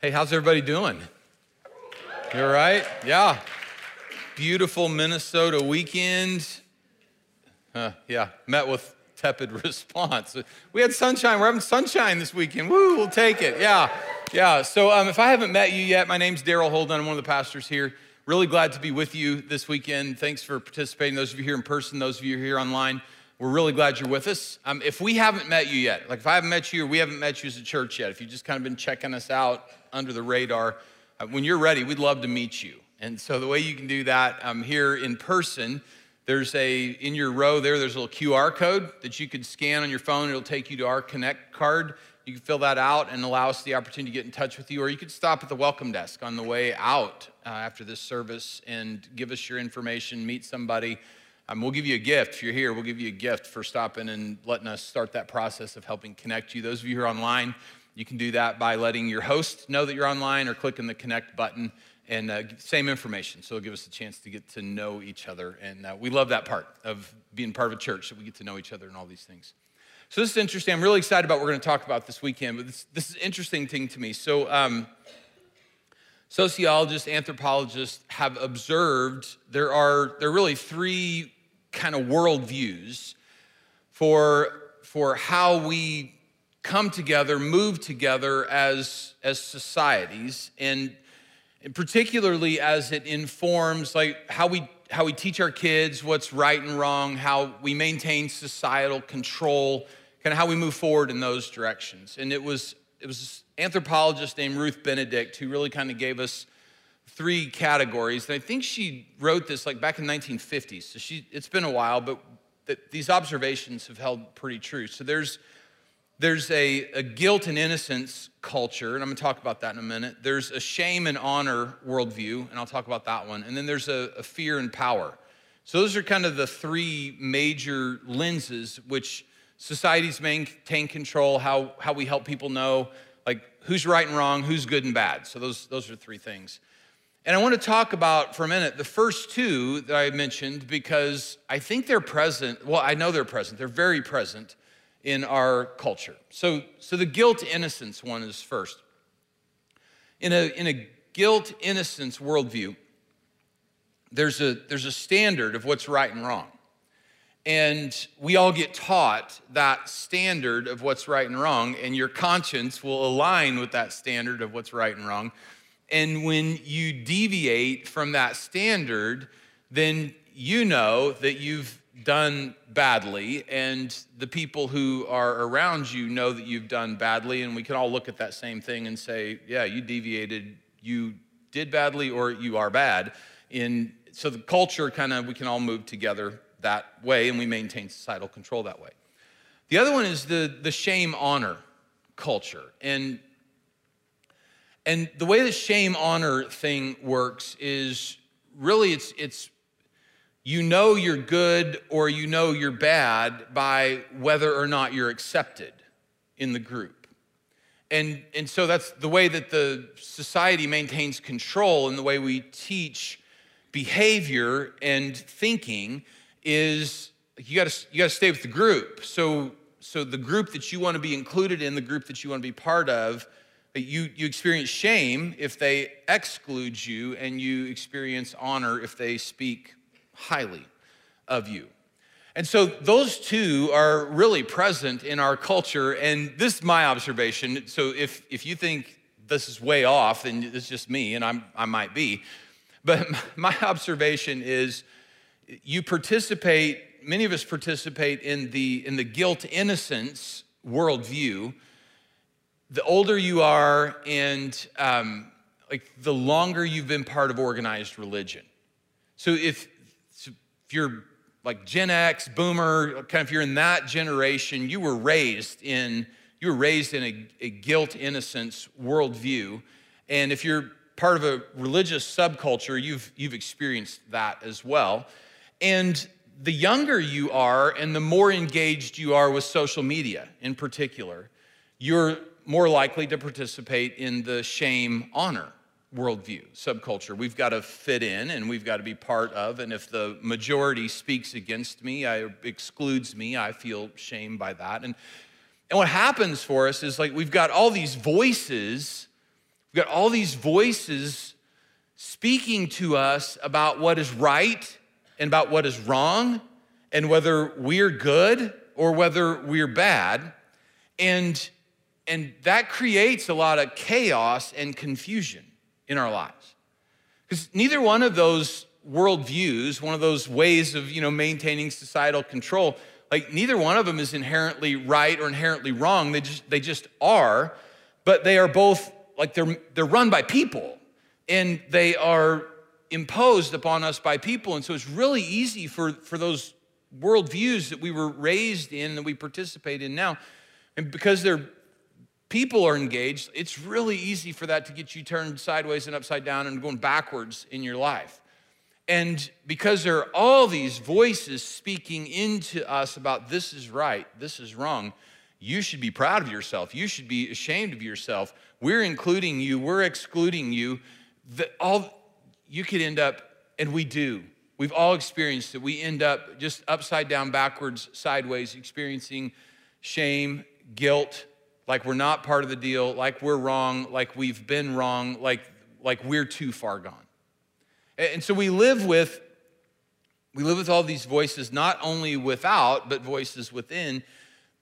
Hey, how's everybody doing? You all right? Yeah. Beautiful Minnesota weekend. Uh, yeah, met with tepid response. We had sunshine. We're having sunshine this weekend. Woo, we'll take it. Yeah, yeah. So um, if I haven't met you yet, my name's Daryl Holden. I'm one of the pastors here. Really glad to be with you this weekend. Thanks for participating. Those of you here in person, those of you here online. We're really glad you're with us. Um, if we haven't met you yet, like if I haven't met you or we haven't met you as a church yet, if you've just kind of been checking us out under the radar, uh, when you're ready, we'd love to meet you. And so the way you can do that um, here in person, there's a, in your row there, there's a little QR code that you could scan on your phone. It'll take you to our Connect card. You can fill that out and allow us the opportunity to get in touch with you, or you could stop at the welcome desk on the way out uh, after this service and give us your information, meet somebody um, we'll give you a gift. If you're here, we'll give you a gift for stopping and letting us start that process of helping connect you. Those of you who are online, you can do that by letting your host know that you're online or clicking the connect button and uh, same information. So it'll give us a chance to get to know each other. And uh, we love that part of being part of a church that we get to know each other and all these things. So this is interesting. I'm really excited about what we're going to talk about this weekend, but this, this is an interesting thing to me. So, um, sociologists, anthropologists have observed there are there are really three kind of worldviews for, for how we come together, move together as, as societies, and, and particularly as it informs like how we how we teach our kids what's right and wrong, how we maintain societal control, kind of how we move forward in those directions. And it was it was an anthropologist named Ruth Benedict who really kind of gave us three categories. And I think she wrote this like back in 1950s. So she, it's been a while, but these observations have held pretty true. So there's, there's a, a guilt and innocence culture, and I'm gonna talk about that in a minute. There's a shame and honor worldview, and I'll talk about that one. And then there's a, a fear and power. So those are kind of the three major lenses which societies maintain control, how, how we help people know like who's right and wrong, who's good and bad. So those, those are three things. And I want to talk about for a minute the first two that I mentioned because I think they're present. Well, I know they're present. They're very present in our culture. So, so the guilt innocence one is first. In a, in a guilt innocence worldview, there's a, there's a standard of what's right and wrong. And we all get taught that standard of what's right and wrong, and your conscience will align with that standard of what's right and wrong. And when you deviate from that standard, then you know that you've done badly, and the people who are around you know that you've done badly. And we can all look at that same thing and say, yeah, you deviated, you did badly, or you are bad. In, so the culture kind of, we can all move together that way, and we maintain societal control that way. The other one is the, the shame honor culture. And and the way the shame honor thing works is really it's it's you know you're good or you know you're bad by whether or not you're accepted in the group. And, and so that's the way that the society maintains control and the way we teach behavior and thinking is you gotta, you gotta stay with the group. So, so the group that you wanna be included in, the group that you wanna be part of, you, you experience shame if they exclude you, and you experience honor if they speak highly of you. And so those two are really present in our culture. And this is my observation. So if, if you think this is way off, then it's just me, and I'm, I might be. But my observation is you participate, many of us participate in the, in the guilt innocence worldview the older you are and um, like the longer you've been part of organized religion. So if, if you're like Gen X, Boomer, kind of if you're in that generation, you were raised in you were raised in a, a guilt innocence worldview, and if you're part of a religious subculture, you've you've experienced that as well. And the younger you are, and the more engaged you are with social media in particular, you're more likely to participate in the shame honor worldview, subculture. We've got to fit in and we've got to be part of. And if the majority speaks against me, I, excludes me, I feel shame by that. And, and what happens for us is like we've got all these voices, we've got all these voices speaking to us about what is right and about what is wrong and whether we're good or whether we're bad. And, and that creates a lot of chaos and confusion in our lives. Because neither one of those worldviews, one of those ways of you know, maintaining societal control, like neither one of them is inherently right or inherently wrong. They just, they just are, but they are both like they're, they're run by people and they are imposed upon us by people. And so it's really easy for, for those worldviews that we were raised in that we participate in now. And because they're people are engaged, it's really easy for that to get you turned sideways and upside down and going backwards in your life. And because there are all these voices speaking into us about this is right, this is wrong, you should be proud of yourself. You should be ashamed of yourself. We're including you, we're excluding you. The, all you could end up, and we do. We've all experienced it. We end up just upside down, backwards, sideways, experiencing shame, guilt, like we're not part of the deal, like we're wrong, like we've been wrong, like, like we're too far gone. And so we live with we live with all these voices not only without but voices within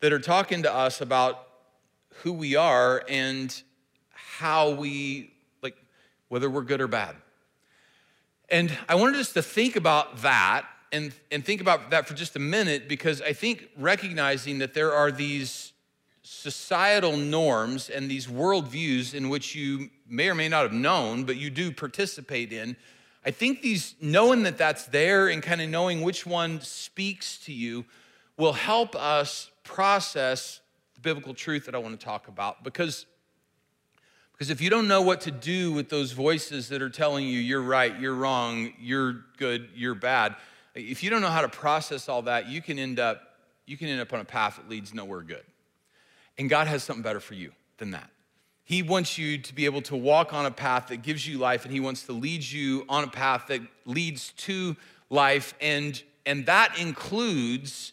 that are talking to us about who we are and how we like whether we're good or bad. And I wanted us to think about that and, and think about that for just a minute because I think recognizing that there are these societal norms and these worldviews in which you may or may not have known, but you do participate in I think these, knowing that that's there and kind of knowing which one speaks to you will help us process the biblical truth that I want to talk about. Because, because if you don't know what to do with those voices that are telling you you're right, you're wrong, you're good, you're bad, if you don't know how to process all that, you can end up, you can end up on a path that leads nowhere good. And God has something better for you than that. He wants you to be able to walk on a path that gives you life, and He wants to lead you on a path that leads to life. And, and that includes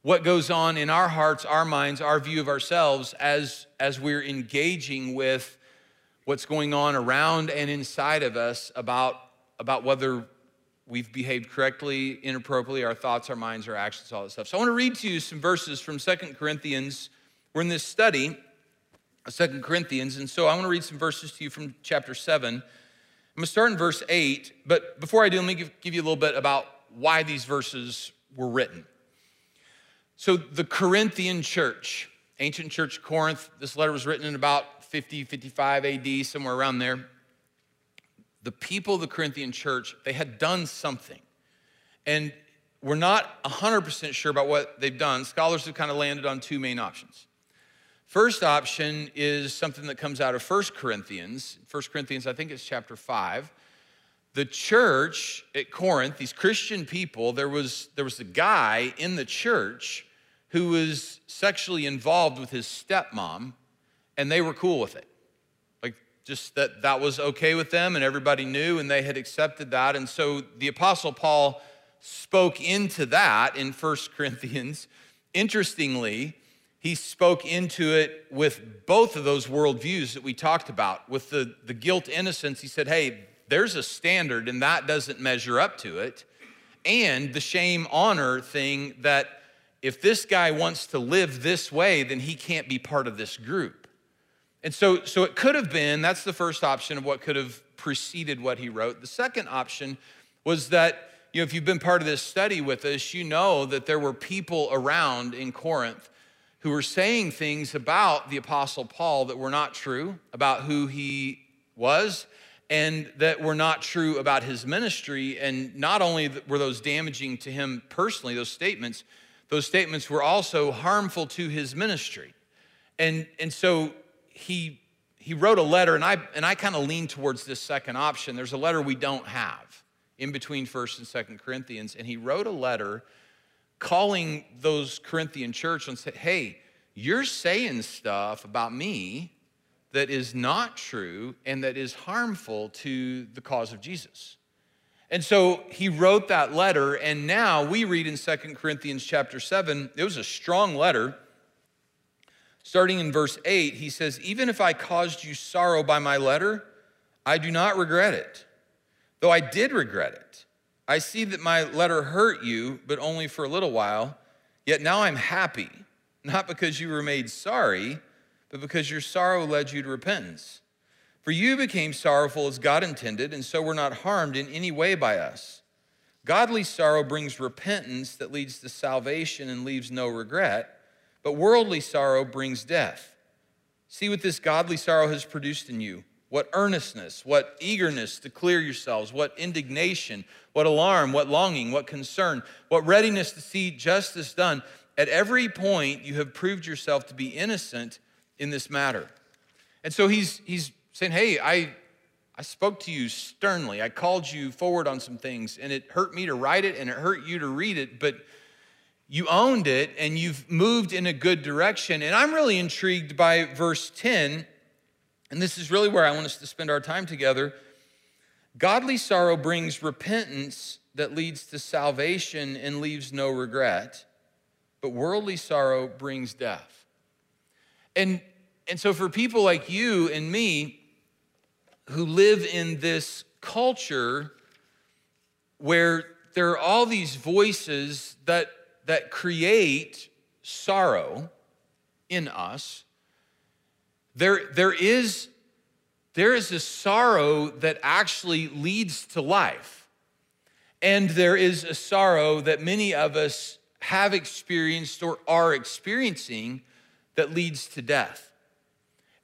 what goes on in our hearts, our minds, our view of ourselves as, as we're engaging with what's going on around and inside of us about, about whether we've behaved correctly, inappropriately, our thoughts, our minds, our actions, all that stuff. So I want to read to you some verses from Second Corinthians. We're in this study of Second Corinthians. And so I want to read some verses to you from chapter 7. I'm going to start in verse 8, but before I do, let me give, give you a little bit about why these verses were written. So, the Corinthian church, ancient church Corinth, this letter was written in about 50, 55 AD, somewhere around there. The people of the Corinthian church, they had done something. And we're not 100% sure about what they've done. Scholars have kind of landed on two main options. First option is something that comes out of First Corinthians. First Corinthians, I think it's chapter 5. The church at Corinth, these Christian people, there was, there was a guy in the church who was sexually involved with his stepmom, and they were cool with it. Like, just that that was okay with them, and everybody knew, and they had accepted that. And so the Apostle Paul spoke into that in First Corinthians. Interestingly, he spoke into it with both of those worldviews that we talked about. With the, the guilt innocence, he said, hey, there's a standard and that doesn't measure up to it. And the shame honor thing that if this guy wants to live this way, then he can't be part of this group. And so, so it could have been, that's the first option of what could have preceded what he wrote. The second option was that, you know, if you've been part of this study with us, you know that there were people around in Corinth who were saying things about the Apostle Paul that were not true, about who he was, and that were not true about his ministry. And not only were those damaging to him personally, those statements, those statements were also harmful to his ministry. And, and so he, he wrote a letter, and I, and I kind of lean towards this second option. There's a letter we don't have in between 1st and 2nd Corinthians, and he wrote a letter calling those Corinthian church and said, hey, you're saying stuff about me that is not true and that is harmful to the cause of Jesus. And so he wrote that letter, and now we read in Second Corinthians chapter 7, it was a strong letter. Starting in verse 8, he says, Even if I caused you sorrow by my letter, I do not regret it. Though I did regret it, I see that my letter hurt you, but only for a little while. Yet now I'm happy, not because you were made sorry, but because your sorrow led you to repentance. For you became sorrowful as God intended, and so were not harmed in any way by us. Godly sorrow brings repentance that leads to salvation and leaves no regret but worldly sorrow brings death. See what this godly sorrow has produced in you what earnestness, what eagerness to clear yourselves, what indignation, what alarm, what longing, what concern, what readiness to see justice done. At every point, you have proved yourself to be innocent in this matter. And so he's, he's saying, Hey, I, I spoke to you sternly. I called you forward on some things, and it hurt me to write it and it hurt you to read it, but you owned it and you've moved in a good direction. And I'm really intrigued by verse 10, and this is really where I want us to spend our time together. Godly sorrow brings repentance that leads to salvation and leaves no regret, but worldly sorrow brings death. And, and so, for people like you and me who live in this culture where there are all these voices that that create sorrow in us, there, there, is, there is a sorrow that actually leads to life. And there is a sorrow that many of us have experienced or are experiencing that leads to death.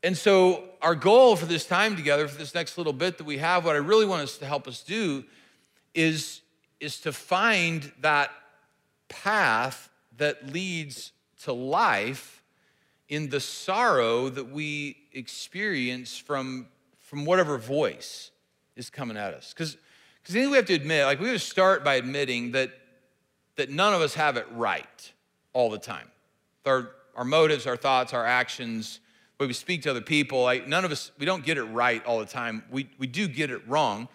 And so, our goal for this time together, for this next little bit that we have, what I really want us to help us do is, is to find that path that leads to life in the sorrow that we experience from, from whatever voice is coming at us. Because I think we have to admit, like we have to start by admitting that, that none of us have it right all the time. Our, our motives, our thoughts, our actions, when we speak to other people, like none of us, we don't get it right all the time. We, we do get it wrong.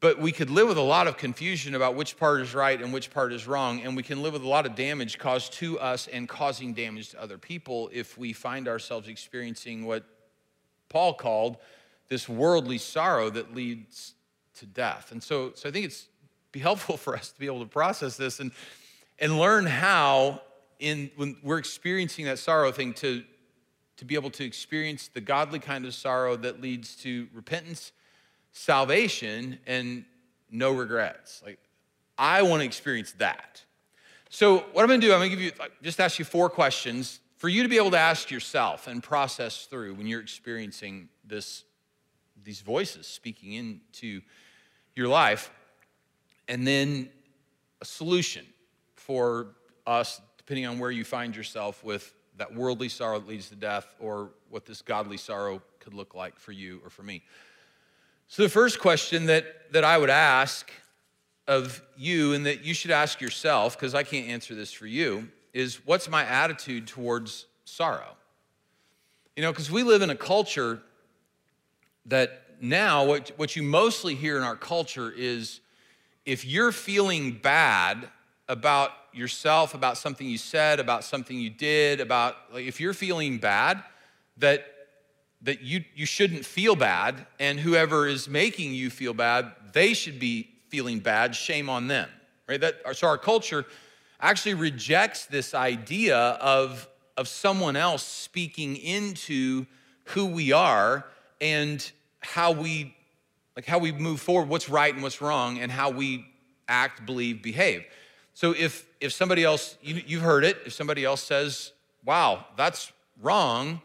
But we could live with a lot of confusion about which part is right and which part is wrong, and we can live with a lot of damage caused to us and causing damage to other people if we find ourselves experiencing what Paul called this worldly sorrow that leads to death. And so, so I think it's be helpful for us to be able to process this and, and learn how, in when we're experiencing that sorrow thing, to, to be able to experience the godly kind of sorrow that leads to repentance salvation and no regrets. Like, I want to experience that. So, what I'm going to do, I'm going to give you, just ask you four questions for you to be able to ask yourself and process through when you're experiencing this, these voices speaking into your life. And then a solution for us, depending on where you find yourself with that worldly sorrow that leads to death or what this godly sorrow could look like for you or for me. So, the first question that, that I would ask of you and that you should ask yourself, because I can't answer this for you, is what's my attitude towards sorrow? You know, because we live in a culture that now, what, what you mostly hear in our culture is if you're feeling bad about yourself, about something you said, about something you did, about like if you're feeling bad, that that you, you shouldn't feel bad, and whoever is making you feel bad, they should be feeling bad. Shame on them, right? That, so our culture actually rejects this idea of, of someone else speaking into who we are and how we like how we move forward what's right and what's wrong and how we act believe behave so if if somebody else you, you've heard it if somebody else says wow that's wrong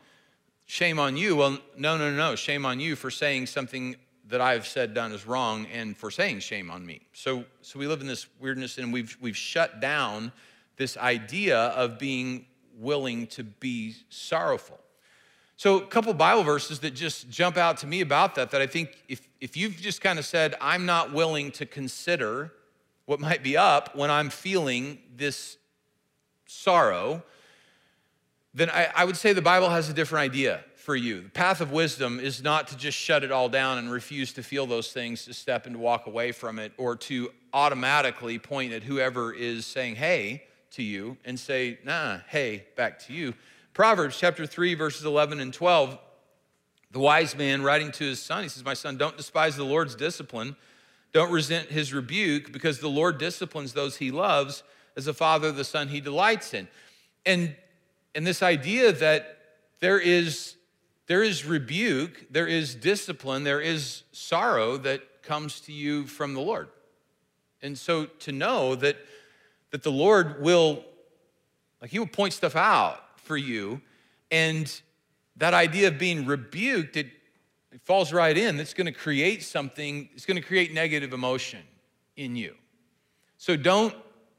shame on you. Well, no, no, no, shame on you for saying something that I've said, done is wrong, and for saying shame on me. So, so we live in this weirdness, and we've, we've shut down this idea of being willing to be sorrowful. So, a couple Bible verses that just jump out to me about that, that I think if, if you've just kind of said, I'm not willing to consider what might be up when I'm feeling this sorrow, then I, I would say the Bible has a different idea for you. The path of wisdom is not to just shut it all down and refuse to feel those things, to step and walk away from it, or to automatically point at whoever is saying, hey, to you and say, nah, hey, back to you. Proverbs chapter 3, verses 11 and 12, the wise man writing to his son, he says, My son, don't despise the Lord's discipline. Don't resent his rebuke, because the Lord disciplines those he loves as a father the son he delights in. And, and this idea that there is, there is rebuke, there is discipline, there is sorrow that comes to you from the Lord. And so to know that, that the Lord will, like, He will point stuff out for you. And that idea of being rebuked, it, it falls right in. It's going to create something, it's going to create negative emotion in you. So don't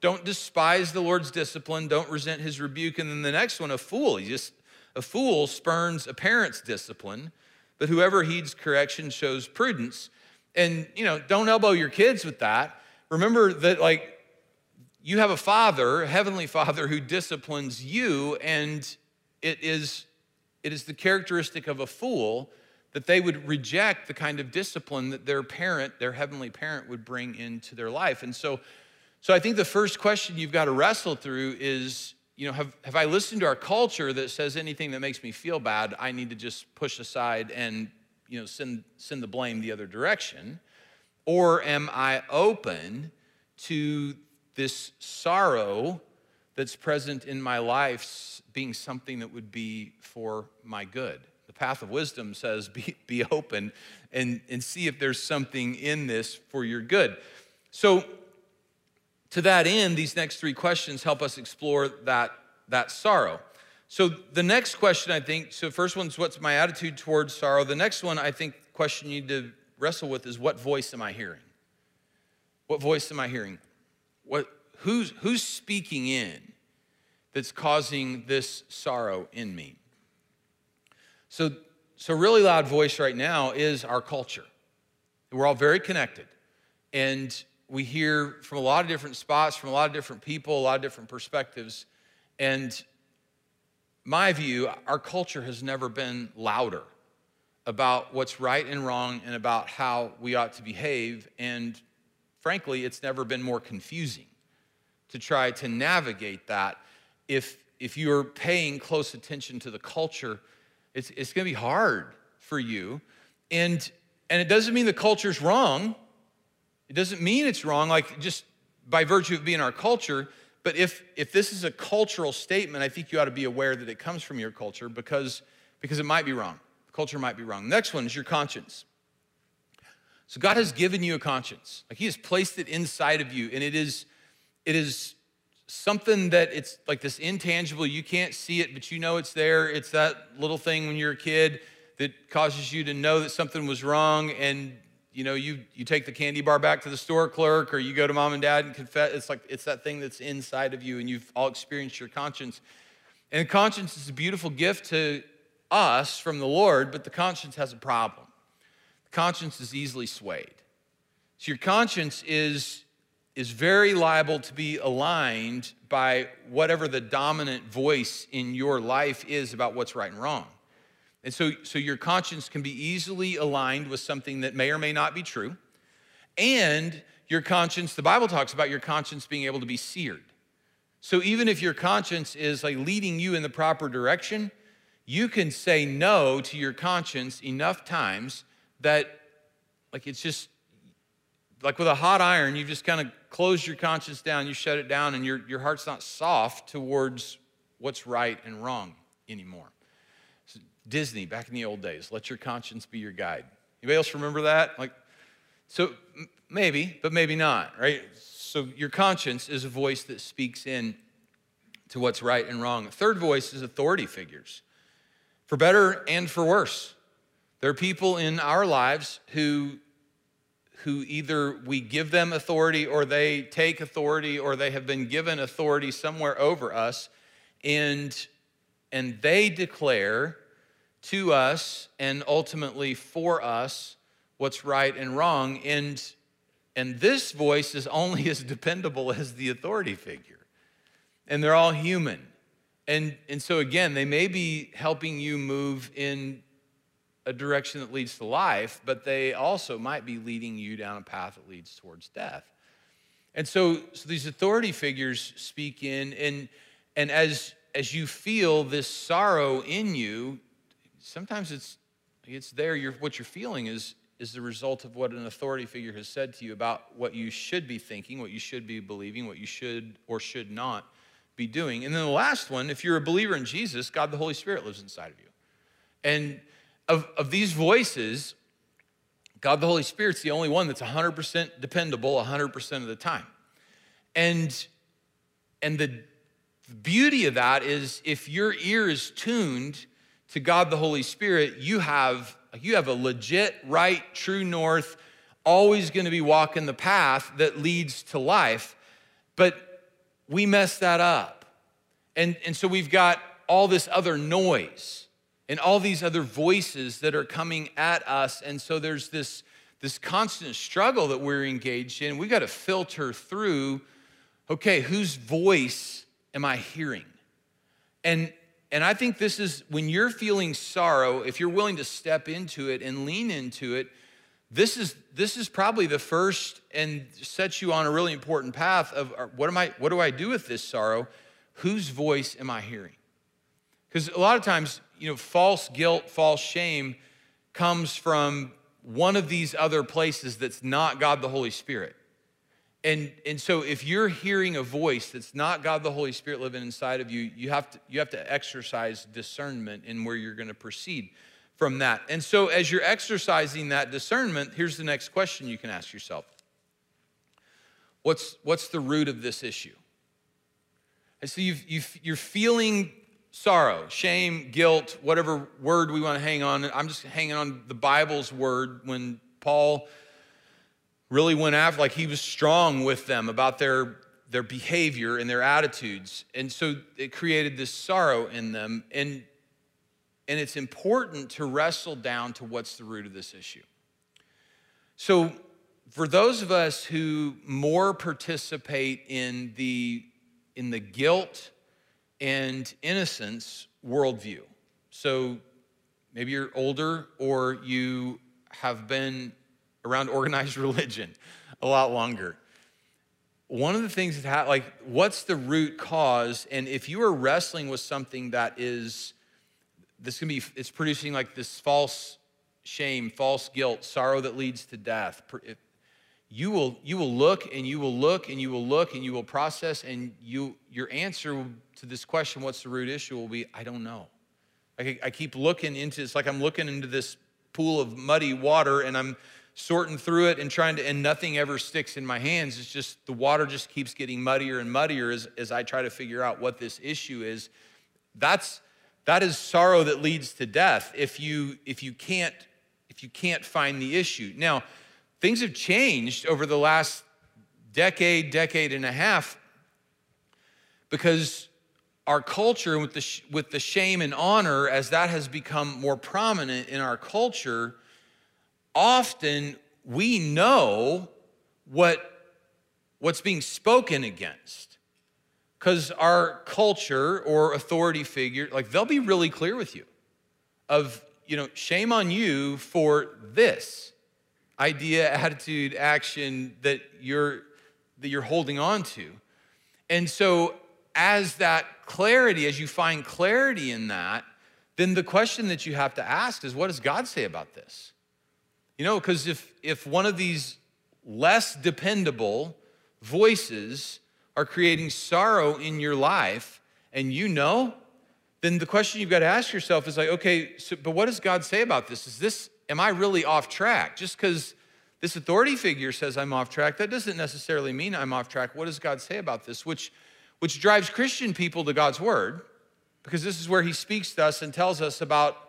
don't despise the Lord's discipline. Don't resent his rebuke. And then the next one, a fool. He just, a fool spurns a parent's discipline, but whoever heeds correction shows prudence. And, you know, don't elbow your kids with that. Remember that, like, you have a father, a heavenly father, who disciplines you, and it is, it is the characteristic of a fool that they would reject the kind of discipline that their parent, their heavenly parent, would bring into their life. And so, so I think the first question you've got to wrestle through is, you know, have, have I listened to our culture that says anything that makes me feel bad, I need to just push aside and, you know, send, send the blame the other direction? Or am I open to this sorrow that's present in my life being something that would be for my good? The path of wisdom says be, be open and, and see if there's something in this for your good. So to that end, these next three questions help us explore that, that sorrow. So the next question, I think, so first one's what's my attitude towards sorrow? The next one, I think, question you need to wrestle with is what voice am I hearing? What voice am I hearing? What, who's, who's speaking in that's causing this sorrow in me? So, so really loud voice right now is our culture. We're all very connected. And we hear from a lot of different spots, from a lot of different people, a lot of different perspectives. And my view, our culture has never been louder about what's right and wrong and about how we ought to behave. And frankly, it's never been more confusing to try to navigate that. If, if you're paying close attention to the culture, it's, it's going to be hard for you. And, and it doesn't mean the culture's wrong. It doesn't mean it's wrong, like just by virtue of being our culture. But if, if this is a cultural statement, I think you ought to be aware that it comes from your culture because, because it might be wrong. The culture might be wrong. Next one is your conscience. So God has given you a conscience. Like He has placed it inside of you, and it is, it is something that it's like this intangible. You can't see it, but you know it's there. It's that little thing when you're a kid that causes you to know that something was wrong, and you know, you, you take the candy bar back to the store clerk or you go to mom and dad and confess. It's like, it's that thing that's inside of you and you've all experienced your conscience. And conscience is a beautiful gift to us from the Lord, but the conscience has a problem. The conscience is easily swayed. So your conscience is, is very liable to be aligned by whatever the dominant voice in your life is about what's right and wrong. And so, so your conscience can be easily aligned with something that may or may not be true. And your conscience, the Bible talks about your conscience being able to be seared. So even if your conscience is like leading you in the proper direction, you can say no to your conscience enough times that like it's just like with a hot iron, you just kind of close your conscience down, you shut it down, and your, your heart's not soft towards what's right and wrong anymore. Disney back in the old days. Let your conscience be your guide. Anybody else remember that? Like, so maybe, but maybe not, right? So your conscience is a voice that speaks in to what's right and wrong. Third voice is authority figures, for better and for worse. There are people in our lives who who either we give them authority or they take authority or they have been given authority somewhere over us and and they declare to us and ultimately for us what's right and wrong. And, and this voice is only as dependable as the authority figure. And they're all human. And, and so, again, they may be helping you move in a direction that leads to life, but they also might be leading you down a path that leads towards death. And so, so these authority figures speak in, and, and as as you feel this sorrow in you, sometimes it's it's there. You're, what you're feeling is is the result of what an authority figure has said to you about what you should be thinking, what you should be believing, what you should or should not be doing. And then the last one, if you're a believer in Jesus, God the Holy Spirit lives inside of you. And of, of these voices, God the Holy Spirit's the only one that's 100% dependable 100% of the time. And, and the beauty of that is if your ear is tuned to God the Holy Spirit, you have you have a legit, right, true north, always going to be walking the path that leads to life. But we mess that up. And, and so we've got all this other noise and all these other voices that are coming at us. And so there's this, this constant struggle that we're engaged in. We've got to filter through okay, whose voice am I hearing? And, and I think this is when you're feeling sorrow, if you're willing to step into it and lean into it, this is, this is probably the first and sets you on a really important path of uh, what, am I, what do I do with this sorrow? Whose voice am I hearing? Because a lot of times, you know, false guilt, false shame comes from one of these other places that's not God the Holy Spirit. And, and so if you're hearing a voice that's not God the Holy Spirit living inside of you, you have to, you have to exercise discernment in where you're going to proceed from that. And so as you're exercising that discernment, here's the next question you can ask yourself. What's, what's the root of this issue? And so you've, you've, you're feeling sorrow, shame, guilt, whatever word we want to hang on. I'm just hanging on the Bible's word when Paul really went after, like he was strong with them about their, their behavior and their attitudes. And so it created this sorrow in them. And, and it's important to wrestle down to what's the root of this issue. So, for those of us who more participate in the, in the guilt and innocence worldview, so maybe you're older or you have been around organized religion a lot longer. One of the things that, ha- like, what's the root cause? And if you are wrestling with something that is, this can be, it's producing like this false shame, false guilt, sorrow that leads to death. You will, you will look and you will look and you will look and you will process, and you, your answer to this question, what's the root issue, will be, I don't know. I, I keep looking into, it's like I'm looking into this pool of muddy water and I'm sorting through it and trying to, and nothing ever sticks in my hands. It's just the water just keeps getting muddier and muddier as, as I try to figure out what this issue is. That's that is sorrow that leads to death if you if you can't if you can't find the issue. Now, things have changed over the last decade, decade and a half because our culture with the, with the shame and honor as that has become more prominent in our culture often we know what, what's being spoken against. Because our culture or authority figure, like they'll be really clear with you of, you know, shame on you for this idea, attitude, action that you're that you're holding on to. And so as that clarity, as you find clarity in that, then the question that you have to ask is what does God say about this? You know, because if, if one of these less dependable voices are creating sorrow in your life and you know, then the question you've got to ask yourself is like, okay, so, but what does God say about this? Is this, am I really off track? Just because this authority figure says I'm off track, that doesn't necessarily mean I'm off track. What does God say about this? Which, which drives Christian people to God's word, because this is where he speaks to us and tells us about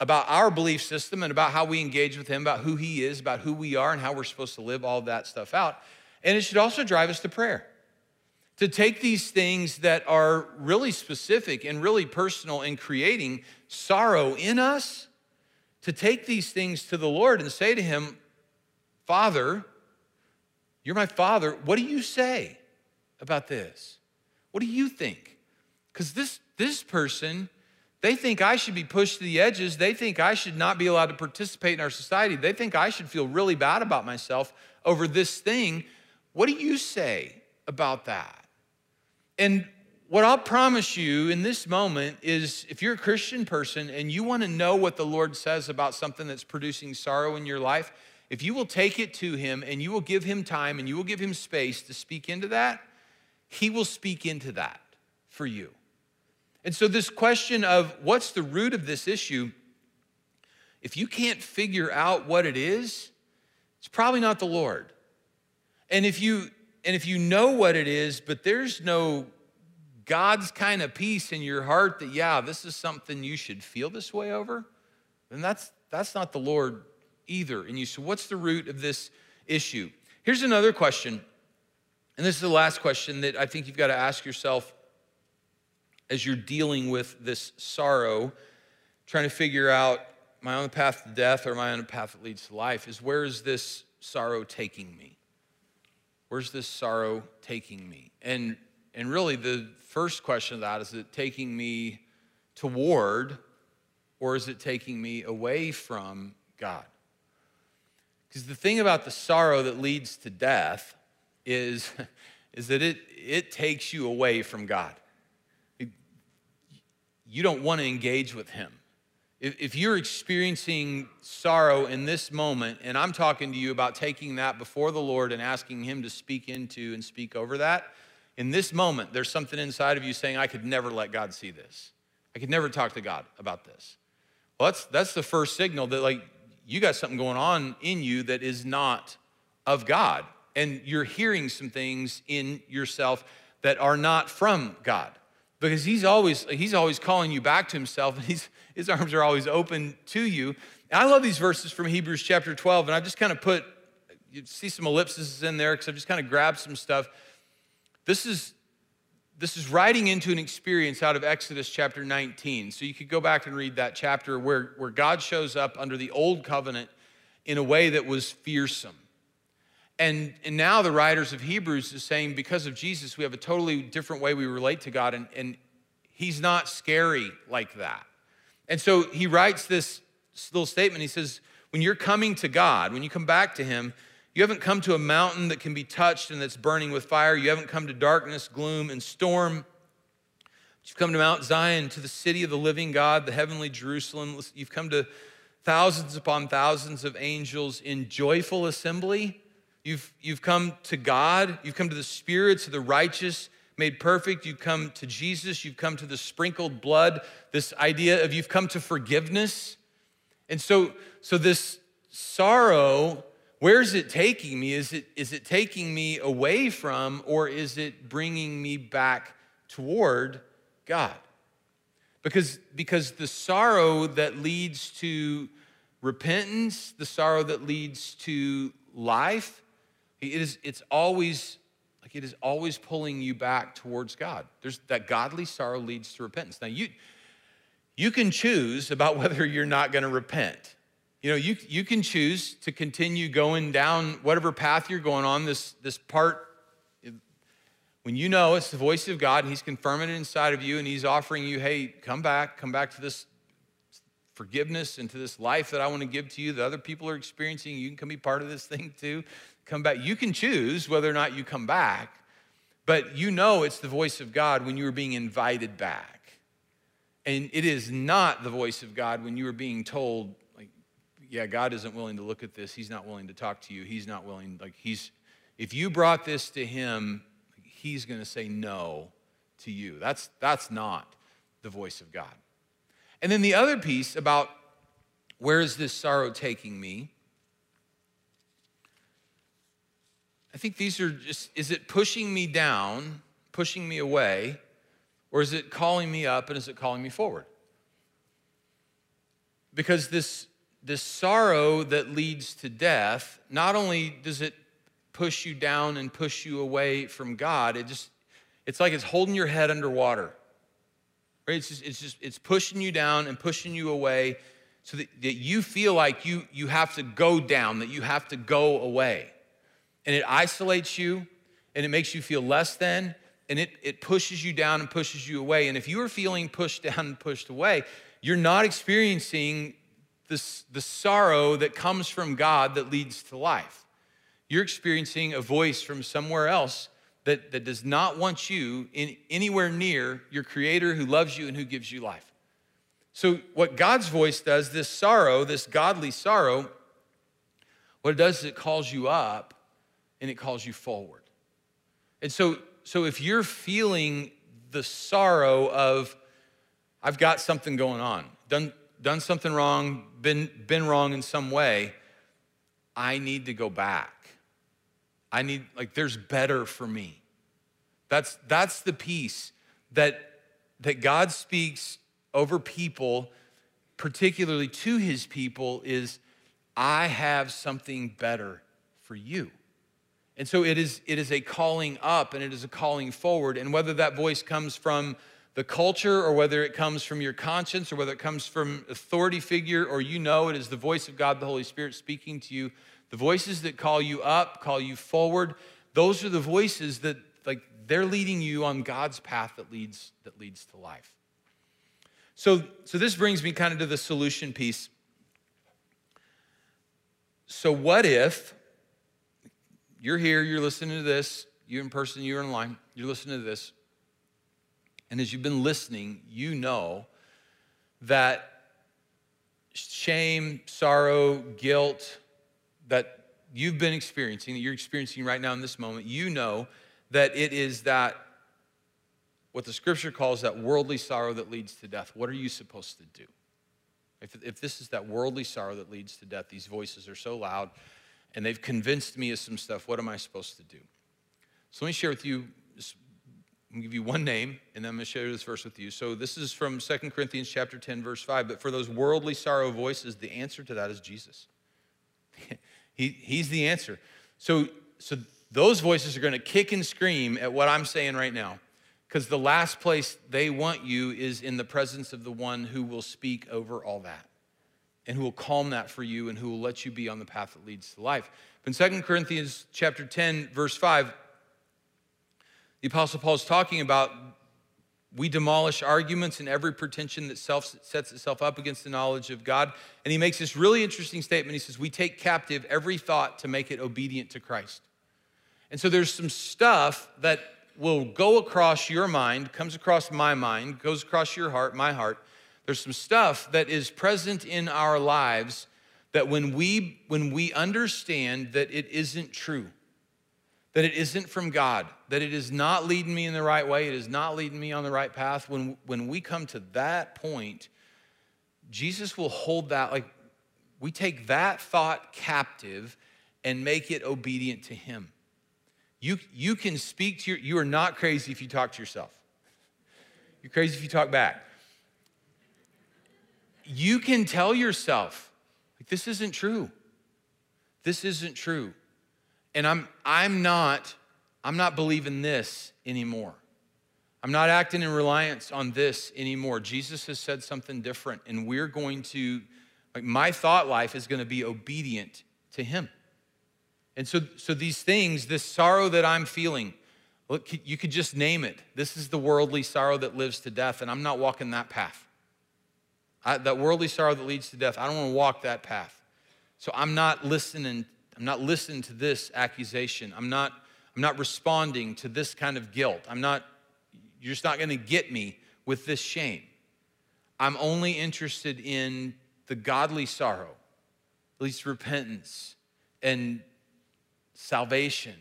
about our belief system and about how we engage with Him, about who He is, about who we are, and how we're supposed to live all that stuff out. And it should also drive us to prayer. To take these things that are really specific and really personal in creating sorrow in us, to take these things to the Lord and say to Him, Father, you're my Father. What do you say about this? What do you think? Because this, this person they think I should be pushed to the edges. They think I should not be allowed to participate in our society. They think I should feel really bad about myself over this thing. What do you say about that? And what I'll promise you in this moment is if you're a Christian person and you want to know what the Lord says about something that's producing sorrow in your life, if you will take it to Him and you will give Him time and you will give Him space to speak into that, He will speak into that for you. And so, this question of what's the root of this issue, if you can't figure out what it is, it's probably not the Lord. And if you and if you know what it is, but there's no God's kind of peace in your heart that, yeah, this is something you should feel this way over, then that's, that's not the Lord either. And you say, what's the root of this issue? Here's another question, and this is the last question that I think you've got to ask yourself as you're dealing with this sorrow, trying to figure out, on the path to death or on a path that leads to life? Is where is this sorrow taking me? Where's this sorrow taking me? And and really, the first question of that is it taking me toward or is it taking me away from God? Because the thing about the sorrow that leads to death is, is that it, it takes you away from God. You don't want to engage with Him. If, if you're experiencing sorrow in this moment, and I'm talking to you about taking that before the Lord and asking Him to speak into and speak over that, in this moment, there's something inside of you saying, I could never let God see this. I could never talk to God about this. Well, that's, that's the first signal that, like, you got something going on in you that is not of God. And you're hearing some things in yourself that are not from God. Because he's always, he's always calling you back to himself, and he's, his arms are always open to you. And I love these verses from Hebrews chapter 12, and I've just kind of put, you see some ellipses in there because I've just kind of grabbed some stuff. This is, this is writing into an experience out of Exodus chapter 19. So you could go back and read that chapter where, where God shows up under the old covenant in a way that was fearsome. And, and now the writers of Hebrews is saying because of Jesus, we have a totally different way we relate to God, and, and he's not scary like that. And so he writes this little statement. He says, When you're coming to God, when you come back to him, you haven't come to a mountain that can be touched and that's burning with fire. You haven't come to darkness, gloom, and storm. You've come to Mount Zion, to the city of the living God, the heavenly Jerusalem. You've come to thousands upon thousands of angels in joyful assembly. You've, you've come to God. You've come to the spirits of the righteous made perfect. You've come to Jesus. You've come to the sprinkled blood. This idea of you've come to forgiveness. And so, so this sorrow Where's it taking me? Is it, is it taking me away from, or is it bringing me back toward God? Because, because the sorrow that leads to repentance, the sorrow that leads to life, it is, it's always like it is always pulling you back towards God. There's that godly sorrow leads to repentance. Now you you can choose about whether you're not going to repent. You know, you, you can choose to continue going down whatever path you're going on, this, this part. When you know it's the voice of God and He's confirming it inside of you and He's offering you, hey, come back, come back to this forgiveness and to this life that I want to give to you that other people are experiencing. You can come be part of this thing too. Come back. You can choose whether or not you come back, but you know it's the voice of God when you are being invited back. And it is not the voice of God when you are being told, like, yeah, God isn't willing to look at this. He's not willing to talk to you. He's not willing, like, he's, if you brought this to him, he's going to say no to you. That's, that's not the voice of God. And then the other piece about where is this sorrow taking me? I think these are just, is it pushing me down, pushing me away, or is it calling me up and is it calling me forward? Because this this sorrow that leads to death, not only does it push you down and push you away from God, it just, it's like it's holding your head underwater. Right? It's just, it's just, it's pushing you down and pushing you away so that, that you feel like you, you have to go down, that you have to go away. And it isolates you and it makes you feel less than and it, it pushes you down and pushes you away. And if you are feeling pushed down and pushed away, you're not experiencing this, the sorrow that comes from God that leads to life. You're experiencing a voice from somewhere else that, that does not want you in anywhere near your creator who loves you and who gives you life. So, what God's voice does, this sorrow, this godly sorrow, what it does is it calls you up and it calls you forward. And so, so if you're feeling the sorrow of, I've got something going on, done, done something wrong, been, been wrong in some way, I need to go back. I need, like, there's better for me. That's, that's the piece that, that God speaks over people, particularly to his people, is I have something better for you. And so it is, it is a calling up and it is a calling forward. And whether that voice comes from the culture or whether it comes from your conscience or whether it comes from authority figure or you know it is the voice of God the Holy Spirit speaking to you, the voices that call you up, call you forward, those are the voices that like they're leading you on God's path that leads that leads to life. So so this brings me kind of to the solution piece. So what if you're here, you're listening to this, you in person, you're online, you're listening to this. And as you've been listening, you know that shame, sorrow, guilt that you've been experiencing, that you're experiencing right now in this moment, you know that it is that what the scripture calls that worldly sorrow that leads to death. What are you supposed to do? If, if this is that worldly sorrow that leads to death, these voices are so loud and they've convinced me of some stuff. What am I supposed to do? So let me share with you, I'm give you one name, and then I'm gonna share this verse with you. So this is from Second Corinthians chapter 10, verse 5. But for those worldly sorrow voices, the answer to that is Jesus. he, he's the answer. So, so those voices are gonna kick and scream at what I'm saying right now. Because the last place they want you is in the presence of the one who will speak over all that and who will calm that for you and who will let you be on the path that leads to life. But in 2 Corinthians chapter 10, verse 5, the Apostle Paul is talking about we demolish arguments and every pretension that self sets itself up against the knowledge of God. And he makes this really interesting statement. He says, We take captive every thought to make it obedient to Christ. And so there's some stuff that will go across your mind, comes across my mind, goes across your heart, my heart, there's some stuff that is present in our lives that when we when we understand that it isn't true, that it isn't from God, that it is not leading me in the right way, it is not leading me on the right path, when when we come to that point, Jesus will hold that like we take that thought captive and make it obedient to him. You, you can speak to your, you are not crazy if you talk to yourself. You're crazy if you talk back you can tell yourself, like, this isn't true. This isn't true. And I'm, I'm not, I'm not believing this anymore. I'm not acting in reliance on this anymore. Jesus has said something different, and we're going to, like, my thought life is going to be obedient to Him. And so, so these things, this sorrow that I'm feeling, look, you could just name it. This is the worldly sorrow that lives to death, and I'm not walking that path. I, that worldly sorrow that leads to death, I don't want to walk that path. So I'm not listening, I'm not listening to this accusation. I'm not, I'm not responding to this kind of guilt. I'm not, you're just not going to get me with this shame. I'm only interested in the godly sorrow, at least repentance and salvation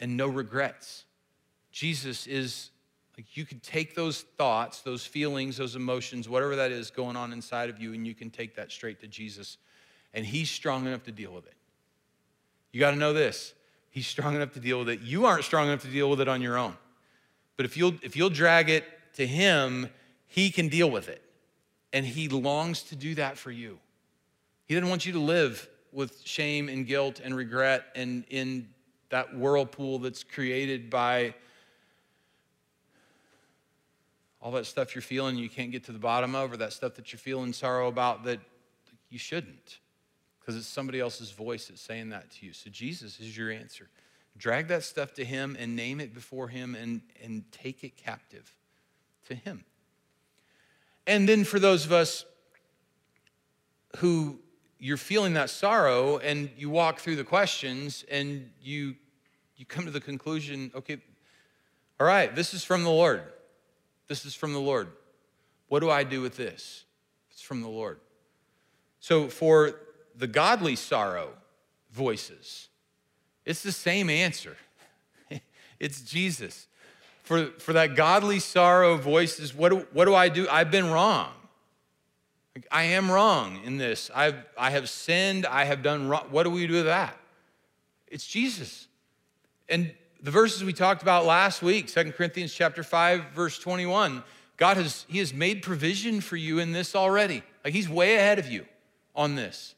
and no regrets. Jesus is like you could take those thoughts, those feelings, those emotions, whatever that is going on inside of you, and you can take that straight to Jesus. And He's strong enough to deal with it. You got to know this He's strong enough to deal with it. You aren't strong enough to deal with it on your own. But if you'll, if you'll drag it to Him, He can deal with it. And He longs to do that for you. He doesn't want you to live with shame and guilt and regret and in that whirlpool that's created by all that stuff you're feeling you can't get to the bottom of, or that stuff that you're feeling sorrow about that you shouldn't, because it's somebody else's voice that's saying that to you. So Jesus is your answer. Drag that stuff to Him and name it before Him and, and take it captive to Him. And then for those of us who you're feeling that sorrow and you walk through the questions and you you come to the conclusion okay All right, this is from the Lord. This is from the Lord. What do I do with this? It's from the Lord. So for the godly sorrow voices, it's the same answer. it's Jesus. For, for that godly sorrow voices, what do, what do I do? I've been wrong. I am wrong in this. I've, I have sinned. I have done wrong. What do we do with that? It's Jesus. And the verses we talked about last week, 2 Corinthians chapter 5, verse 21, God has, He has made provision for you in this already. Like He's way ahead of you on this.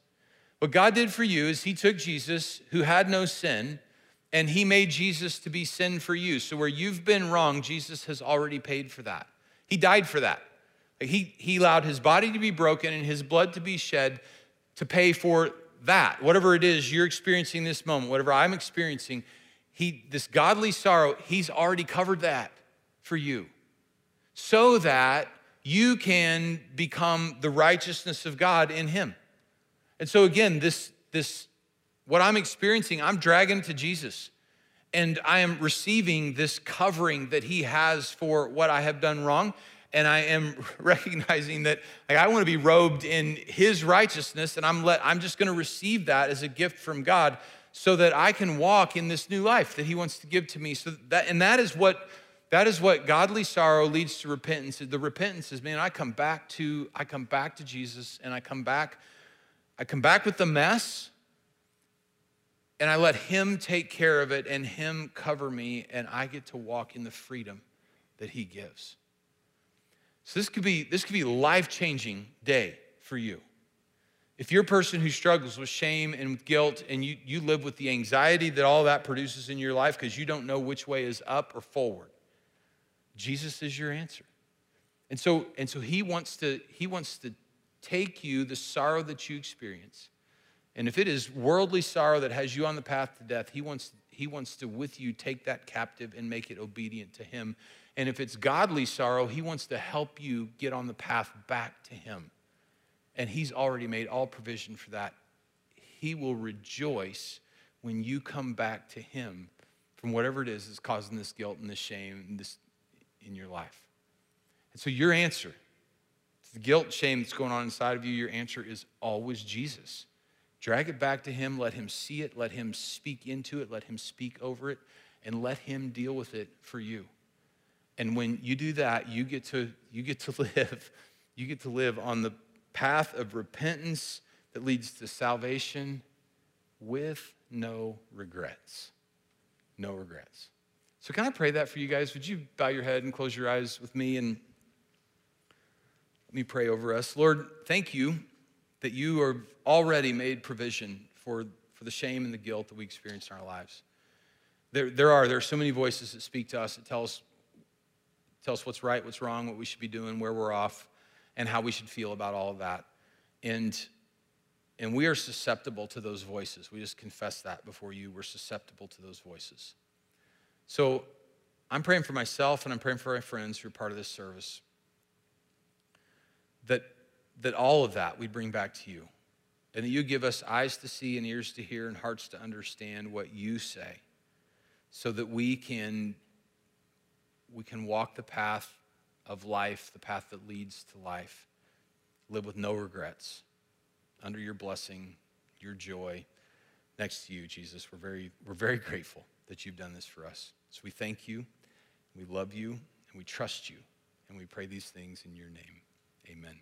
What God did for you is He took Jesus, who had no sin, and He made Jesus to be sin for you. So where you've been wrong, Jesus has already paid for that. He died for that. He, he allowed His body to be broken and His blood to be shed to pay for that. Whatever it is you're experiencing this moment, whatever I'm experiencing, He, this godly sorrow, He's already covered that for you so that you can become the righteousness of God in Him. And so again, this, this, what I'm experiencing, I'm dragging to Jesus. And I am receiving this covering that he has for what I have done wrong. And I am recognizing that like, I want to be robed in his righteousness, and I'm, let, I'm just going to receive that as a gift from God so that I can walk in this new life that he wants to give to me. So that, and that is what that is what godly sorrow leads to repentance. The repentance is, man, I come back to, I come back to Jesus and I come back I come back with the mess and I let Him take care of it and Him cover me, and I get to walk in the freedom that He gives. So this could be this could be life-changing day for you. If you're a person who struggles with shame and with guilt, and you, you live with the anxiety that all that produces in your life because you don't know which way is up or forward, Jesus is your answer. And so, and so he wants to, he wants to take you, the sorrow that you experience, and if it is worldly sorrow that has you on the path to death, he wants, he wants to, with you, take that captive and make it obedient to him. And if it's godly sorrow, he wants to help you get on the path back to him. And he's already made all provision for that. He will rejoice when you come back to him from whatever it is that's causing this guilt and this shame and this in your life. And so your answer to the guilt, shame that's going on inside of you, your answer is always Jesus. Drag it back to Him, let Him see it, let Him speak into it, let Him speak over it, and let Him deal with it for you. And when you do that, you get to, you get to live, you get to live on the path of repentance that leads to salvation with no regrets. No regrets. So, can I pray that for you guys? Would you bow your head and close your eyes with me and let me pray over us. Lord, thank you that you have already made provision for, for the shame and the guilt that we experience in our lives. There, there are there are so many voices that speak to us that tell us tell us what's right, what's wrong, what we should be doing, where we're off, and how we should feel about all of that. And and we are susceptible to those voices. We just confess that before you. We're susceptible to those voices. So I'm praying for myself and I'm praying for my friends who are part of this service that, that all of that we bring back to you. And that you give us eyes to see and ears to hear and hearts to understand what you say so that we can, we can walk the path of life, the path that leads to life, live with no regrets, under your blessing, your joy, next to you, Jesus. We're very, we're very grateful that you've done this for us. So we thank you, we love you, and we trust you, and we pray these things in your name. Amen.